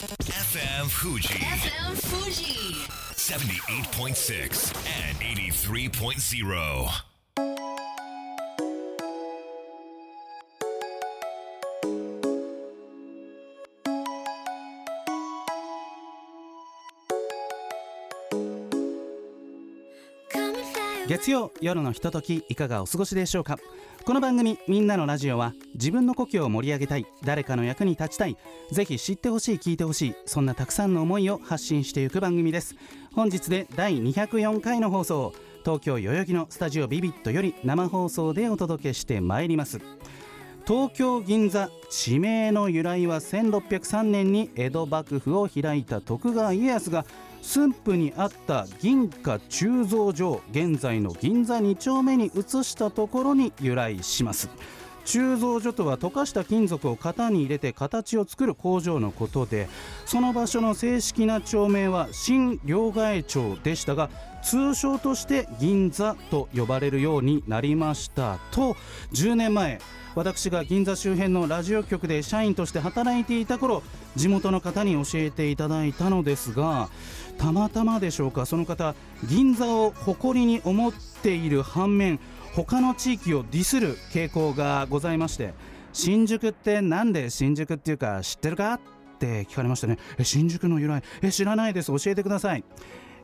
FM Fuji FM Fuji. 78.6 and 83.0. 月曜夜のひとときいかがお過ごしでしょうか？この番組「みんなのラジオは」自分の故郷を盛り上げたい誰かの役に立ちたいぜひ知ってほしい聞いてほしいそんなたくさんの思いを発信していく番組です。本日で第204回の放送東京代々木のスタジオビビットより生放送でお届けしてまいります。東京銀座地名の由来は1603年に江戸幕府を開いた徳川家康が駿府にあった銀貨鋳造所現在の銀座2丁目に移したところに由来します。鋳造所とは溶かした金属を型に入れて形を作る工場のことでその場所の正式な町名は新両替町でしたが通称として銀座と呼ばれるようになりましたと10年前私が銀座周辺のラジオ局で社員として働いていた頃地元の方に教えていただいたのですがたまたまでしょうか？その方銀座を誇りに思っている反面他の地域をディスる傾向がございまして新宿ってなんで新宿っていうか知ってるか？って聞かれましたね。え新宿の由来？え知らないです。教えてください。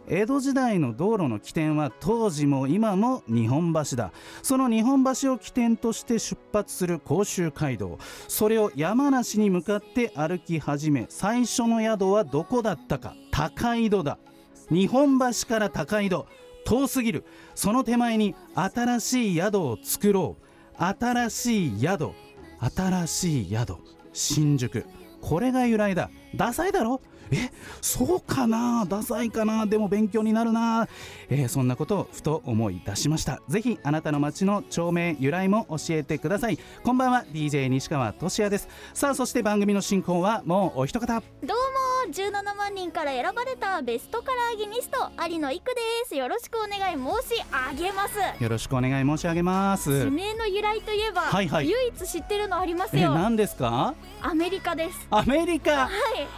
江戸時代の道路の起点は当時も今も日本橋だ。その日本橋を起点として出発する甲州街道。それを山梨に向かって歩き始め最初の宿はどこだったか。高井戸だ。日本橋から高井戸。遠すぎる。その手前に新しい宿を作ろう。新しい宿。新しい宿。新宿。これが由来だ。ダサいだろ？えそうかなダサいかなでも勉強になるな、えーそんなことをふと思い出しました。ぜひあなたの街の町名由来も教えてください。こんばんは DJ 西川俊也です。さあそして番組の進行はもうお一方。どうも17万人から選ばれたベストカラーギニスト有野育です。よろしくお願い申し上げます。よろしくお願い申し上げます。地名の由来といえば、はいはい。唯一知ってるのありますえよ何ですか？アメリカです。アメリカ？はい。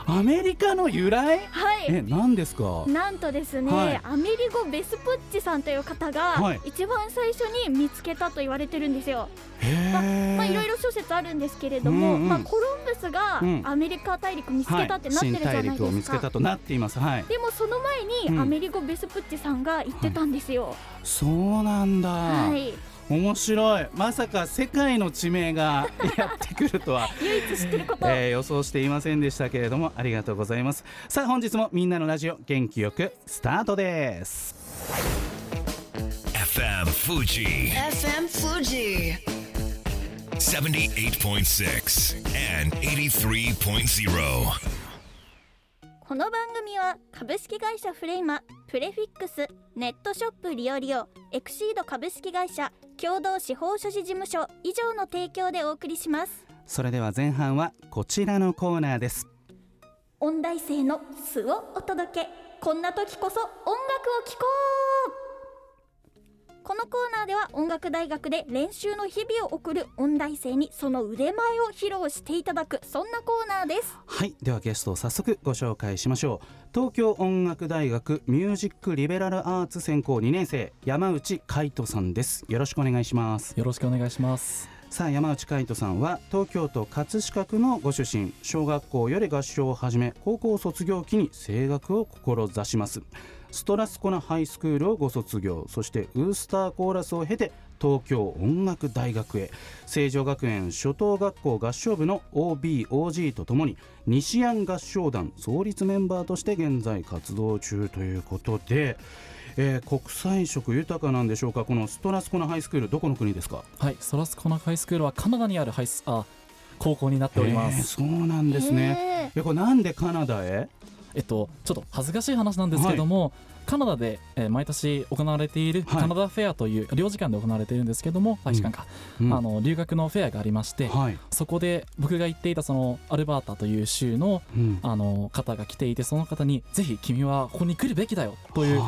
アメリカの由来？はい。え何ですか？なんとですね、はい。アメリゴ・ベスプッチさんという方が、はい。一番最初に見つけたと言われてるんですよ。へまあいろいろ諸説あるんですけれども、うんうん。まあコロンブスがうん。アメリカ大陸見つけたってなってるじゃないはい、新大陸を見ですか。つけたとなっています。はい。でもその前うん。にアメリゴ・ベスプッチさんが言ってたんですよ。そうなんだ、はい。面白い。まさか世界の地名が やってくるとは、唯一知ってること。えー予想していませんでしたけれどもありがとうございます。さあ本日もみんなのラジオ元気よくスタートです。FM Fuji FM Fuji. 78.6 and 83.0. この番組は株式会社フレイマプレフィックスネットショップリオリオエクシード株式会社共同司法書士事務所以上の提供でお送りします。それでは前半はこちらのコーナーです。音大生の素をお届け。こんな時こそ音楽を聴こうこのコーナーでは音楽大学で練習の日々を送る音大生にその腕前を披露していただくそんなコーナーです。はいではゲストを早速ご紹介しましょう。東京音楽大学ミュージックリベラルアーツ専攻2年生山内海人さんです。よろしくお願いします。よろしくお願いします。さあ山内海人さんは東京都葛飾区のご出身。小学校より合唱を始め高校卒業期に声楽を志しますストラスコナハイスクールをご卒業そしてウースターコーラスを経て東京音楽大学へ成城学園初等学校合唱部の OBOG とともに西安合唱団創立メンバーとして現在活動中ということで、えー国際色豊かなんでしょうかこのストラスコナハイスクールどこの国ですか？はい、ソラスコナハイスクールはカナダにあるハイスあ高校になっております。そうなんですね。へえこれなんでカナダへ？えっとちょっと恥ずかしい話なんですけども、カナダで、えー毎年行われているはい。カナダフェアという領事館で行われているんですけども、大使館か、うん。あの留学のフェアがありまして、はい。そこで僕が行っていたそのアルバータという州のうん。あの方が来ていてその方にぜひ君はここに来るべきだよという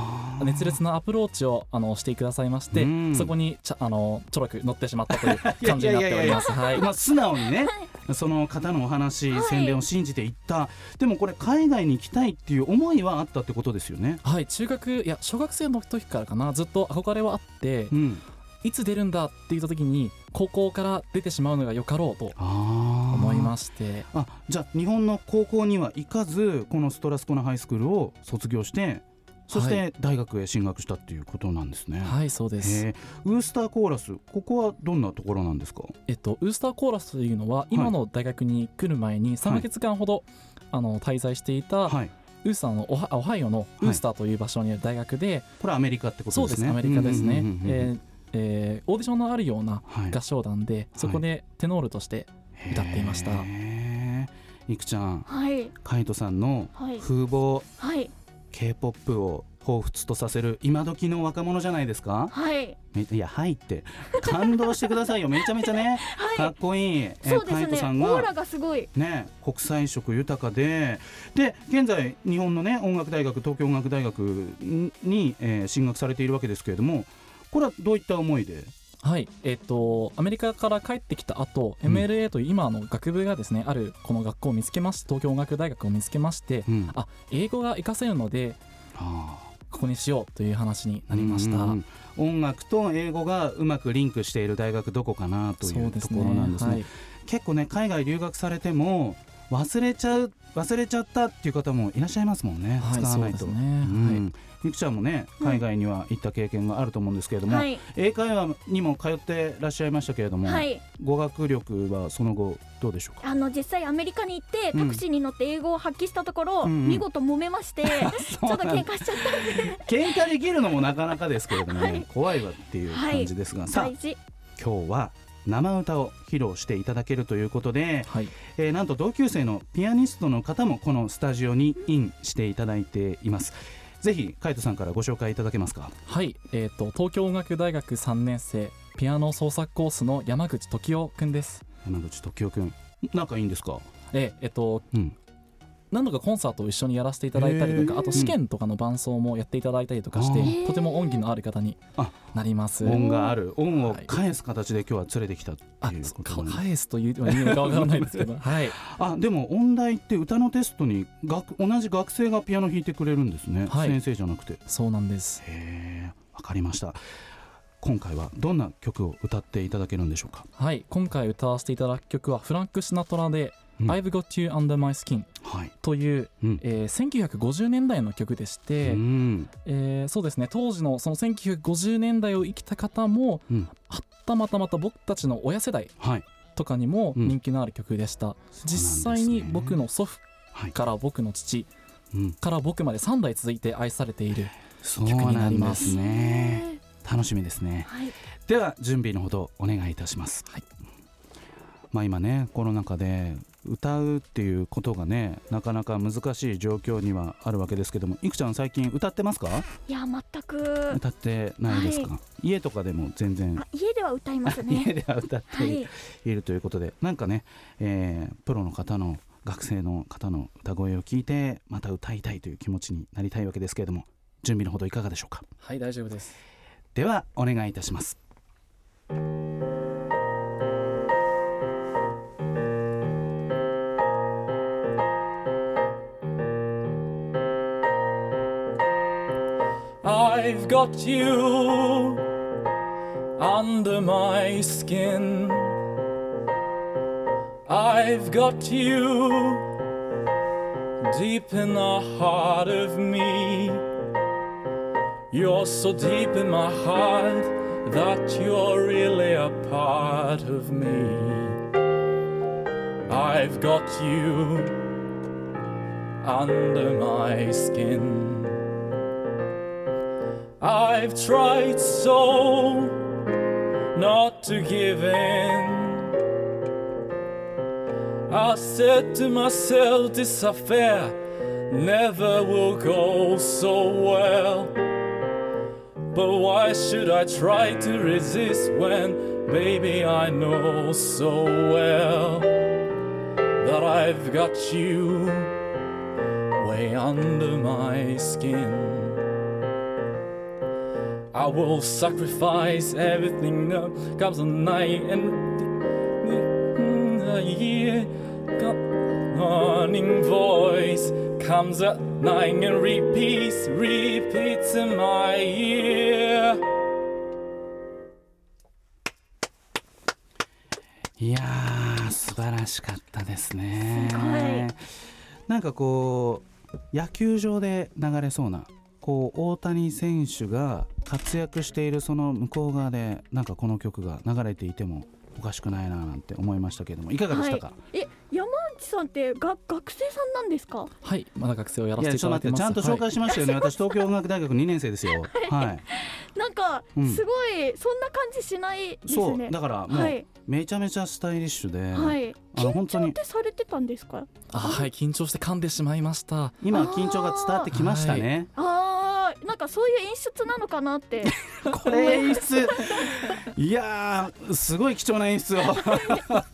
熱烈なアプローチをあのしてくださいまして、うん。そこにちゃあのちょろく乗ってしまったという感じになっております。はい。まあ素直にね。その方のお話、はい。宣伝を信じていった。でもこれ海外に行きたいっていう思いはあったってことですよね。はい中学いや小学生の時からかな。ずっと憧れはあってうん、いつ出るんだって言った時に高校から出てしまうのがよかろうとあ思いすまして。あじゃあ日本の高校には行かずこのストラスコナハイスクールを卒業してそしはて大学へ進学したっていうことなんですね。はいそうです。ウースターコーラスここはどんなところなんですか？えっと、ウースターコーラスというのは今の大学に来る前に3ヶ月間ほど、あの滞在していた、はい。ウースターのオハオハイオのウースターという場所にある大学で、これはアメリカってことでね。そうですすアメリカですね。えーえーオーディションのあるようなはい。合唱団で、そこでテノールとして歌っていました。へー。いくちゃんはい。カイトさんのはい。風貌。はい K-POP を彷彿とさせる今時の若者じゃないですか？はい。めいやはいって。感動してくださいよ。めちゃめちゃね、かっこいい。えそうですね。さんが。オーラがすごい。ね、国際色豊かで。で現在日本のね音楽大学東京音楽大学に、えー進学されているわけですけれどもこれはどういった思いで？はいえっとアメリカから帰ってきた後、うん。MLA という今の学部がですねあるこの学校を見つけまして東京音楽大学を見つけまして、うん。あ英語が活かせるのであここにしようという話になりました、うんうんうん。音楽と英語がうまくリンクしている大学どこかなというところなんですね。はい。結構ね海外留学されても忘れちゃう忘れちゃったっていう方もいらっしゃいますもんね、はい使わないと。そうですね。うん。ゆきちゃんもね海外には行った経験があると思うんですけれども、はい。英会話にも通ってらっしゃいましたけれども、はい。語学力はその後どうでしょうか？あの実際アメリカに行ってうん。タクシーに乗って英語を発揮したところ、うんうん。見事揉めまして ちょっと喧嘩しちゃっ喧嘩できるのもなかなかですけれどもね、はい。怖いわっていう感じですが、たさあ今日は生歌を披露していただけるということで、はい。えーなんと同級生のピアニストの方もこのスタジオにインしていただいています。ぜひカイトさんからご紹介いただけますか？はい、えー、と東京音楽大学3年生ピアノ創作コースの山口時夫くんです。山口時生くん。仲いいんですか？でえっ、とうん何度かコンサートを一緒にやらせていただいたりとかあと試験とかの伴奏もやっていただいたりとかして、あーとても恩義のある方にあなります。恩がある。恩をはい返す形で今日は連れてきたってあいうことかなんで返すというのかわからないですけど。はい。あでも音大って歌のテストに学同じ学生がピアノ弾いてくれるんですね、はい。先生じゃなくて。そうなんです。へえわかりました。今回はどんな曲を歌っていただけるんでしょうか、はい。今回歌わせていただく曲はフランク・シナトラで「うん。I've Got You Under My Skin はい」という、うん。えー1950年代の曲でして、うん。えーそうですね。当時のその1950年代を生きた方もうん。はったまたまた僕たちの親世代はい。とかにもうん。人気のある曲でした、そうなん実際に僕の祖父はい、から僕の父うん、から僕まで3代続いて愛されているそう曲になります。ですね楽しみですね。はい。では準備のほどお願いいたします、はい。まあ今ねコロナ禍で歌うっていうことがねなかなか難しい状況にはあるわけですけどもいくちゃん最近歌ってますか？いや全く。歌ってないですか、は家とかでも全然。あ家では歌います 家ねでは歌ってはい。いるということで、なんかね、えープロの方の学生の方の歌声を聞いてまた歌いたいという気持ちになりたいわけですけれども準備のほどいかがでしょうか？はい大丈夫です。ではお願いいたします I've got you under my skin. I've got you deep in the heart of me. You're so deep in my heart that you're really a part of me. I've got you under my skin. I've tried so not to give in. I said to myself, this affair never will go so well. But why should I try to resist when, baby, I know so well that I've got you way under my skin? I will sacrifice everything that comes on night and ear. Warning voice comes at night and repeats, repeats in my ear. いやー素晴らしかったですねすごいなんかこう野球場で流れそうなこう大谷選手が活躍しているその向こう側でなんかこの曲が流れていてもおかしくないななんて思いましたけれどもいかがでしたか、はい、え山内さんってが学生さんなんですか？はい、まだ学生をやらいせてやちょっと待っていただいてます。ちゃんと紹介しましたよね、私東京音楽大学2年生ですよ。はい。なんかうんすごいそんな感じしないですそうね、だからもうはい。めちゃめちゃスタイリッシュで、はい。あの本当に緊張ってされてたんですか？あはい、緊張して噛んでしまいました。今緊張が伝わってきましたね。あーなんかそういう演出なのかなって。これ演出。いやーすごい貴重な演出を。あ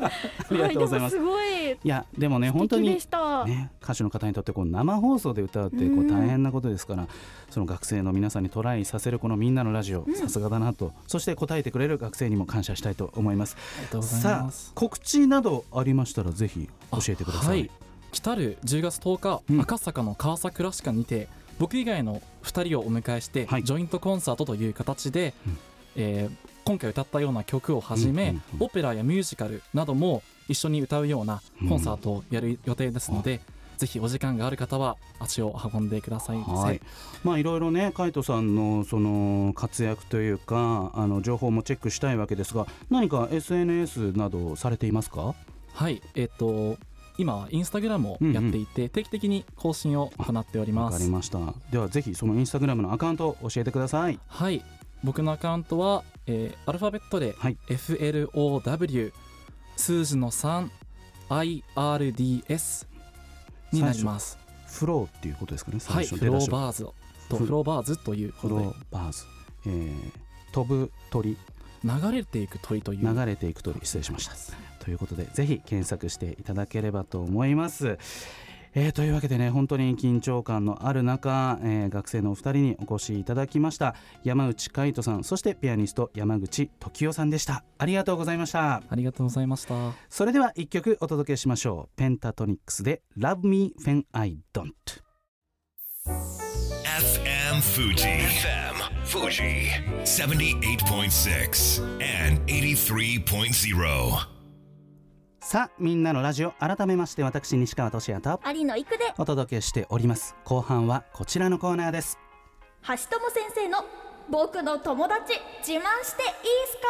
りがとうございます、はい、すごい。いやでもね本当にね、歌手の方にとってこう生放送で歌うってこううん大変なことですからその学生の皆さんにトライさせるこのみんなのラジオうん。さすがだなと。そして答えてくれる学生にも感謝したいと思います。ありがとうございさあ。告知などありましたらぜひ教えてください、はい、来たる10月10日、うん。赤坂の川崎クラシカにて僕以外の2人をお迎えして、はい。ジョイントコンサートという形で、うん。えー今回歌ったような曲をはじめ、うんうんうんオペラやミュージカルなども一緒に歌うようなコンサートをやる予定ですので、ぜひお時間がある方は足を運んでください。はい、まあいろいろね海斗さんのその活躍というかあの情報もチェックしたいわけですが何か SNS などされていますか？はい、えっ、と今インスタグラムをやっていて、定期的に更新を行っておりわます。かりました。ではぜひそのインスタグラムのアカウントを教えてください。はい、僕のアカウントは、えーアルファベットではい。FLOW 数字の 3IRDS になります。フローっていうことですかね？はい、フローバーズとフフローバーズということで。フローバーズ、えー飛ぶ鳥。流れていく鳥という。流れていく鳥。失礼しましたということでぜひ検索していただければと思います。えーというわけでね本当に緊張感のある中、えー学生のお二人にお越しいただきました山内海人さんそしてピアニスト山口時夫さんでしたありがとうございましたありがとうございました。それでは一曲お届けしましょうペンタトニックスで Love Me When I Don't FM Fuji. FM Fuji. 78.6 and 83.0. さあみんなのラジオ改めまして私西川俊也と有野育でお届けしております。後半はこちらのコーナーです。橋友先生の僕の友達自慢していいすか？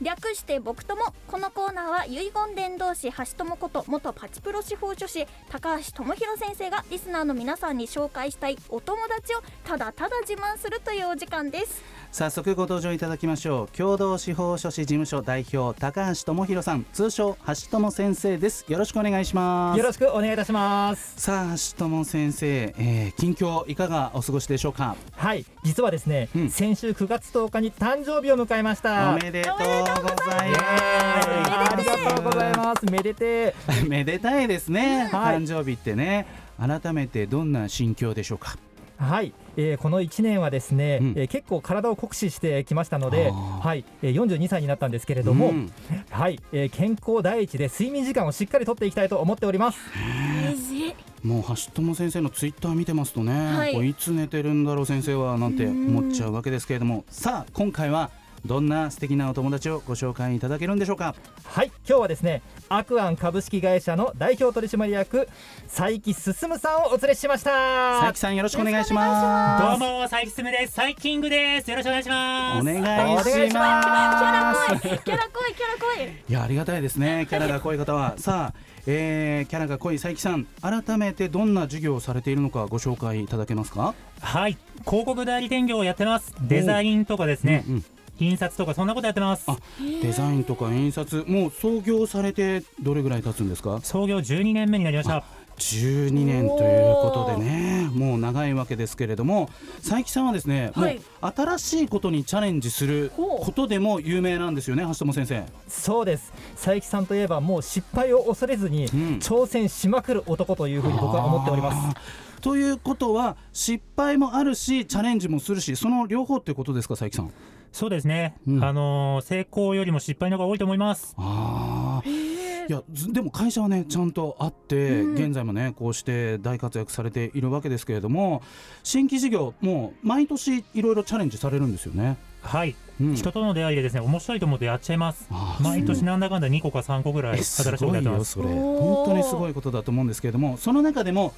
略して僕ともこのコーナーは遺言伝道師橋友こと元パチプロ司法書士高橋智博先生がリスナーの皆さんに紹介したいお友達をただただ自慢するというお時間です早速ご登場いただきましょう。共同司法書士事務所代表高橋智博さん。通称橋友先生です。よろしくお願いします。よろしくお願いいたします。さあ橋友先生、えー近況いかがお過ごしでしょうか？はい、実はですね、うん。先週9月10日に誕生日を迎えました。おめでとうございイエーイありがとうございます。めでてます めでたいですね、はい。誕生日ってね。改めてどんな心境でしょうか？はい、えーこの1年はですね、うん。えー結構体を酷使してきましたので、はい、えー42歳になったんですけれども、うん。はい、えー健康第一で睡眠時間をしっかりとっていきたいと思っております。もう橋友先生のツイッター見てますとね、はい。いつ寝てるんだろう先生はなんて思っちゃうわけですけれども。さあ今回はどんな素敵なお友達をご紹介いただけるんでしょうか？はい、今日はですね、アクアン株式会社の代表取締役佐伯進さんをお連れしました。佐伯さんよろしくお願いします。どうも佐伯すむです。サイキングです。よろしくお願いします。お願いしお願いします。キャラ濃いキャラ濃い。キャラ濃いいやありがたいですね。キャラが濃い方は。さあ、えーキャラが濃い。佐伯さん改めてどんな授業をされているのかご紹介いただけますか？はい。広告代理店業をやってます。デザインとかですね、うんうん印刷とかそんなことやってます。あデザインとか印刷もう創業されてどれぐらい経つんですか？創業12年目になりました。12年ということでね。もう長いわけですけれども。佐伯さんはですね、はい。もう新しいことにチャレンジすることでも有名なんですよね橋友先生。そうです。佐伯さんといえばもう失敗を恐れずにん。挑戦しまくる男というふうに僕は思っております。ということは失敗もあるしチャレンジもするしその両方ってことですか佐伯さん？そうですね、うん。あのー成功よりも失敗の方が多いと思います。あいやずでも会社はねちゃんとあって、うん。現在もねこうして大活躍されているわけですけれども新規事業もう毎年いろいろチャレンジされるんですよね。はい、うん。人との出会いでですね面白いと思ってやっちゃいます。毎年なんだかんだ2個か3個ぐらいえ新しいことてます。よそれ。本当にすごいことだと思うんですけれどもその中でも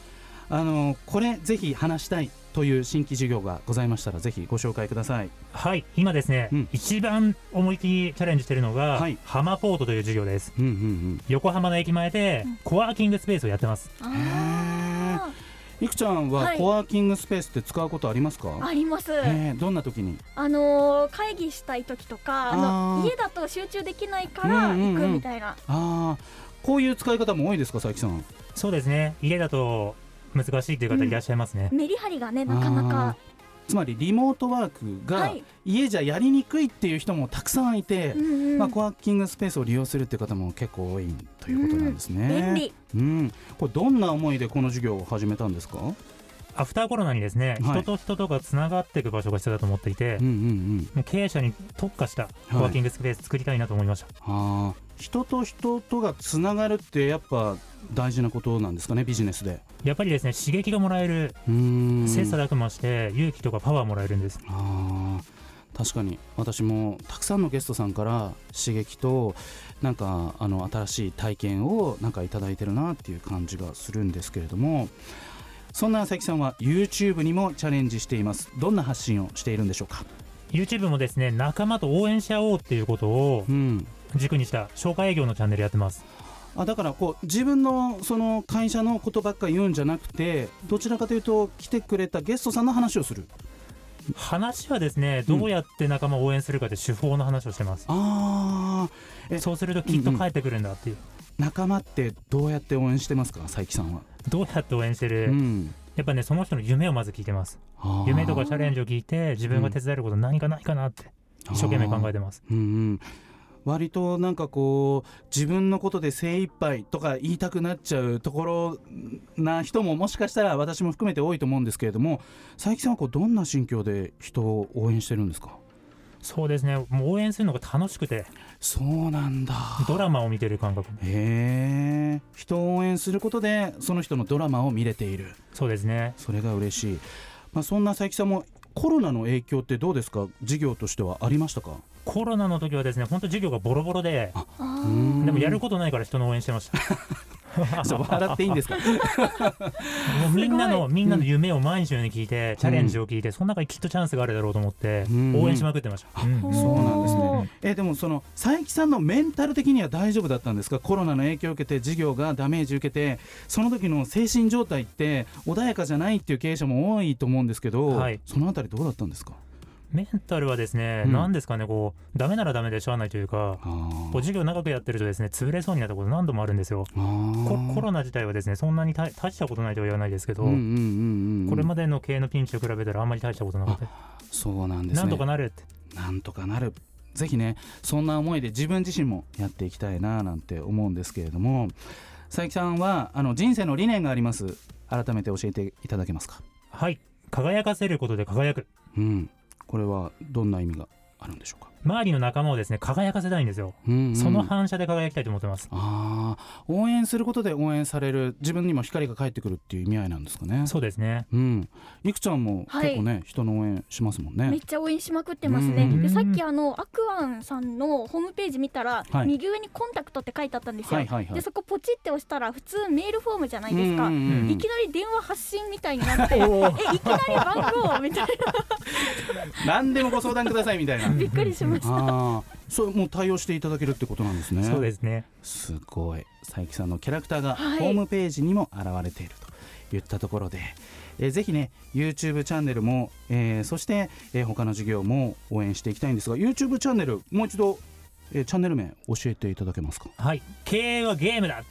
あのこれぜひ話したいという新規事業がございましたらぜひご紹介ください。はい今ですね、うん。一番思い切りチャレンジしてるのが、はい。ハマポートという授業です。うんうんうん。横浜の駅前でコワーキングスペースをやってます。あいくちゃんははい。コワーキングスペースって使うことありますか、ーあります。えーどんな時に？あのー会議したい時とかあの家だと集中できないからうんうんうん。行くみたいな、ああこういう使い方も多いですか佐伯さん？そうですね。家だと難しいという方いらっしゃいますね、メリハリがねなかなか。つまりリモートワークがはい。家じゃやりにくいっていう人もたくさんいて、うんうん。まあ、コワーキングスペースを利用するっていう方も結構多いということなんですね。便利。うん、これどんな思いでこの授業を始めたんですか？アフターコロナにですね、はい。人と人とがつながっていく場所が必要だと思っていてうん、うんうん。経営者に特化したコワーキングスペース作りたいなと思いました、ああ、人と人とがつながるってやっぱ大事なことなんですかねビジネスで。やっぱりですね刺激がもらえる。切磋琢磨して勇気とかパワーもらえるんです。ああ確かに。私もたくさんのゲストさんから刺激となんかあの新しい体験をなんかいただいてるなっていう感じがするんですけれども。そんな佐伯さんは YouTube にもチャレンジしています。どんな発信をしているんでしょうか？YouTube もですね仲間と応援し合おうっていうことをうん軸にした紹介営業のチャンネルやってます。あだからこう自分のその会社のことばっか言うんじゃなくてどちらかというと来てくれたゲストさんの話をする。話はですねどうやって仲間を応援するかって手法の話をしてます、あー。えそうするときっと帰ってくるんだっていう、仲間ってどうやって応援してますか？佐伯さんは、どうやって応援してる、うん、やっぱねその人の夢をまず聞いてます。夢とかチャレンジを聞いて自分が手伝えること何かないかなって一生懸命考えてます。うんうん、割となんかこう自分のことで精一杯とか言いたくなっちゃうところな人ももしかしたら私も含めて多いと思うんですけれども佐伯さんはこうどんな心境で人を応援してるんですか？そうですね。もう応援するのが楽しくて。そうなんだ。ドラマを見てる感覚。へえ。人を応援することでその人のドラマを見れている。そうですね。それが嬉しい、まあ、そんな佐伯さんもコロナの影響ってどうですか？事業としてはありましたか？コロナの時はですね本当授業がボロボロででもやることないから人の応援してました。そう笑っていいんですか？もうみんなのみんなの夢を毎日のように聞いて、チャレンジを聞いてその中にきっとチャンスがあるだろうと思って、うん。応援しまくってました、うん。そうなんですおね。えでもその佐伯さんのメンタル的には大丈夫だったんですか？コロナの影響を受けて事業がダメージ受けて、その時の精神状態って穏やかじゃないっていう経営者も多いと思うんですけど、はい。そのあたりどうだったんですか？メンタルはですね、うん。なんですかねこうダメならダメでしゃあないというかこう授業長くやってるとですね潰れそうになったこと何度もあるんですよ。ココロナ自体はですねそんなに大大したことないとは言わないですけど、うんうんうんうん。これまでの経営のピンチと比べたらあんまり大したことなくて、そうなんですね。なんとかなるって。なんとかなる。ぜひねそんな思いで自分自身もやっていきたいななんて思うんですけれども佐伯さんはあの人生の理念があります。改めて教えていただけますか？はい。輝かせることで輝く。うん、これはどんな意味があるんでしょうか？周りの仲間をですね輝かせたいんですよ、うんうん。その反射で輝きたいと思ってます。ああ、応援することで応援される自分にも光が返ってくるっていう意味合いなんですかね。そうですね。うん、いくちゃんもはい。結構ね、人の応援しますもんね。めっちゃ応援しまくってますね、うんでさっきあのアクアンさんのホームページ見たら、はい。右上にコンタクトって書いてあったんですよ、はいはいはい。でそこポチって押したら普通メールフォームじゃないですか、うんうんうん。いきなり電話発信みたいになって えいきなり番号みたい 何でもご相談くださいみたいな。な びっくりしましたああ、そうもう対応していただけるってことなんですね。そうですね。すごい。佐伯さんのキャラクターがはい。ホームページにも現れているといったところで、えーぜひね YouTube チャンネルも、えーそして、えー他の事業も応援していきたいんですが YouTube チャンネルもう一度、えーチャンネル名教えていただけますか？はい。経営はゲームだ。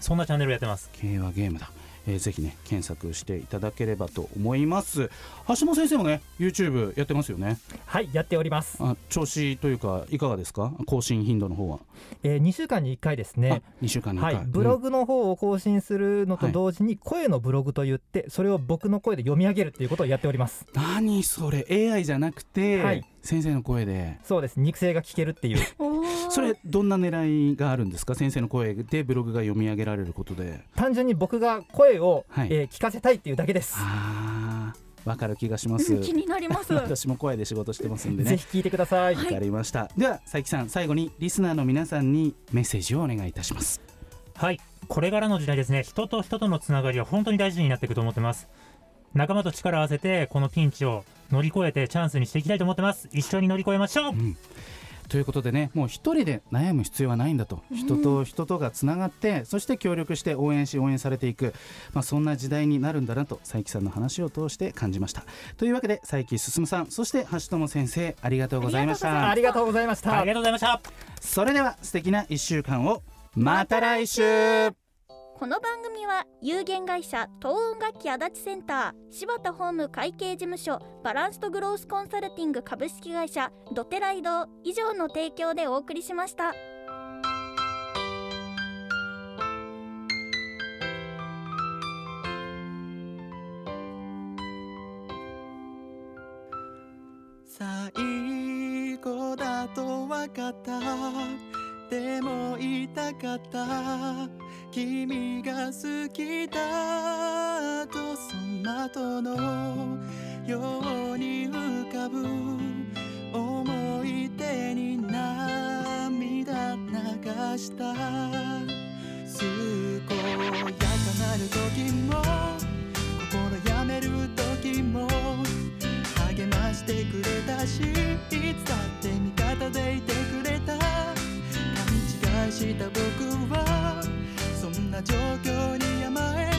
そんなチャンネルをやってます。経営はゲームだ、えーぜひね検索していただければと思います橋本先生もね YouTube やってますよね。はいやっております、あ調子というかいかがですか？更新頻度の方は、えー、2週間に1回ですね。あ2週間に1回、はい、ブログの方を更新するのと同時に声のブログといってそれを僕の声で読み上げるっていうことをやっております。何それ？AI じゃなくて、はい。先生の声で。そうです。肉声が聞けるっていう。それどんな狙いがあるんですか？先生の声でブログが読み上げられることで。単純に僕が声を、はい。えー聞かせたいっていうだけです、あーわかる気がします。気になります。私も声で仕事してますんでね。ぜひ聞いてください、わかりました、では佐伯さん最後にリスナーの皆さんにメッセージをお願いいたします。はい。これからの時代ですね。人と人とのつながりは本当に大事になっていくと思ってます。仲間と力を合わせてこのピンチを乗り越えてチャンスにしていきたいと思ってます。一緒に乗り越えましょう、ということでねもう一人で悩む必要はないんだと、人と人とがつながってそして協力して応援し応援されていく、まあ、そんな時代になるんだなと佐伯さんの話を通して感じました。というわけで佐伯進さんそして橋友先生ありがとうございました。ありがとうございました。ありがとうございました。それでは素敵な1週間を。また来週この番組は有限会社東音楽器足立センター柴田ホーム会計事務所バランスとグロースコンサルティング株式会社ドテライド以上の提供でお送りしました。最後だと分かったでも言いたかった君が好きだとその後のように浮かぶ思い出に涙流した。健やかなる時も心やめる時も励ましてくれたしいつだって味方でいてくれた。勘違いした僕はな状況に甘え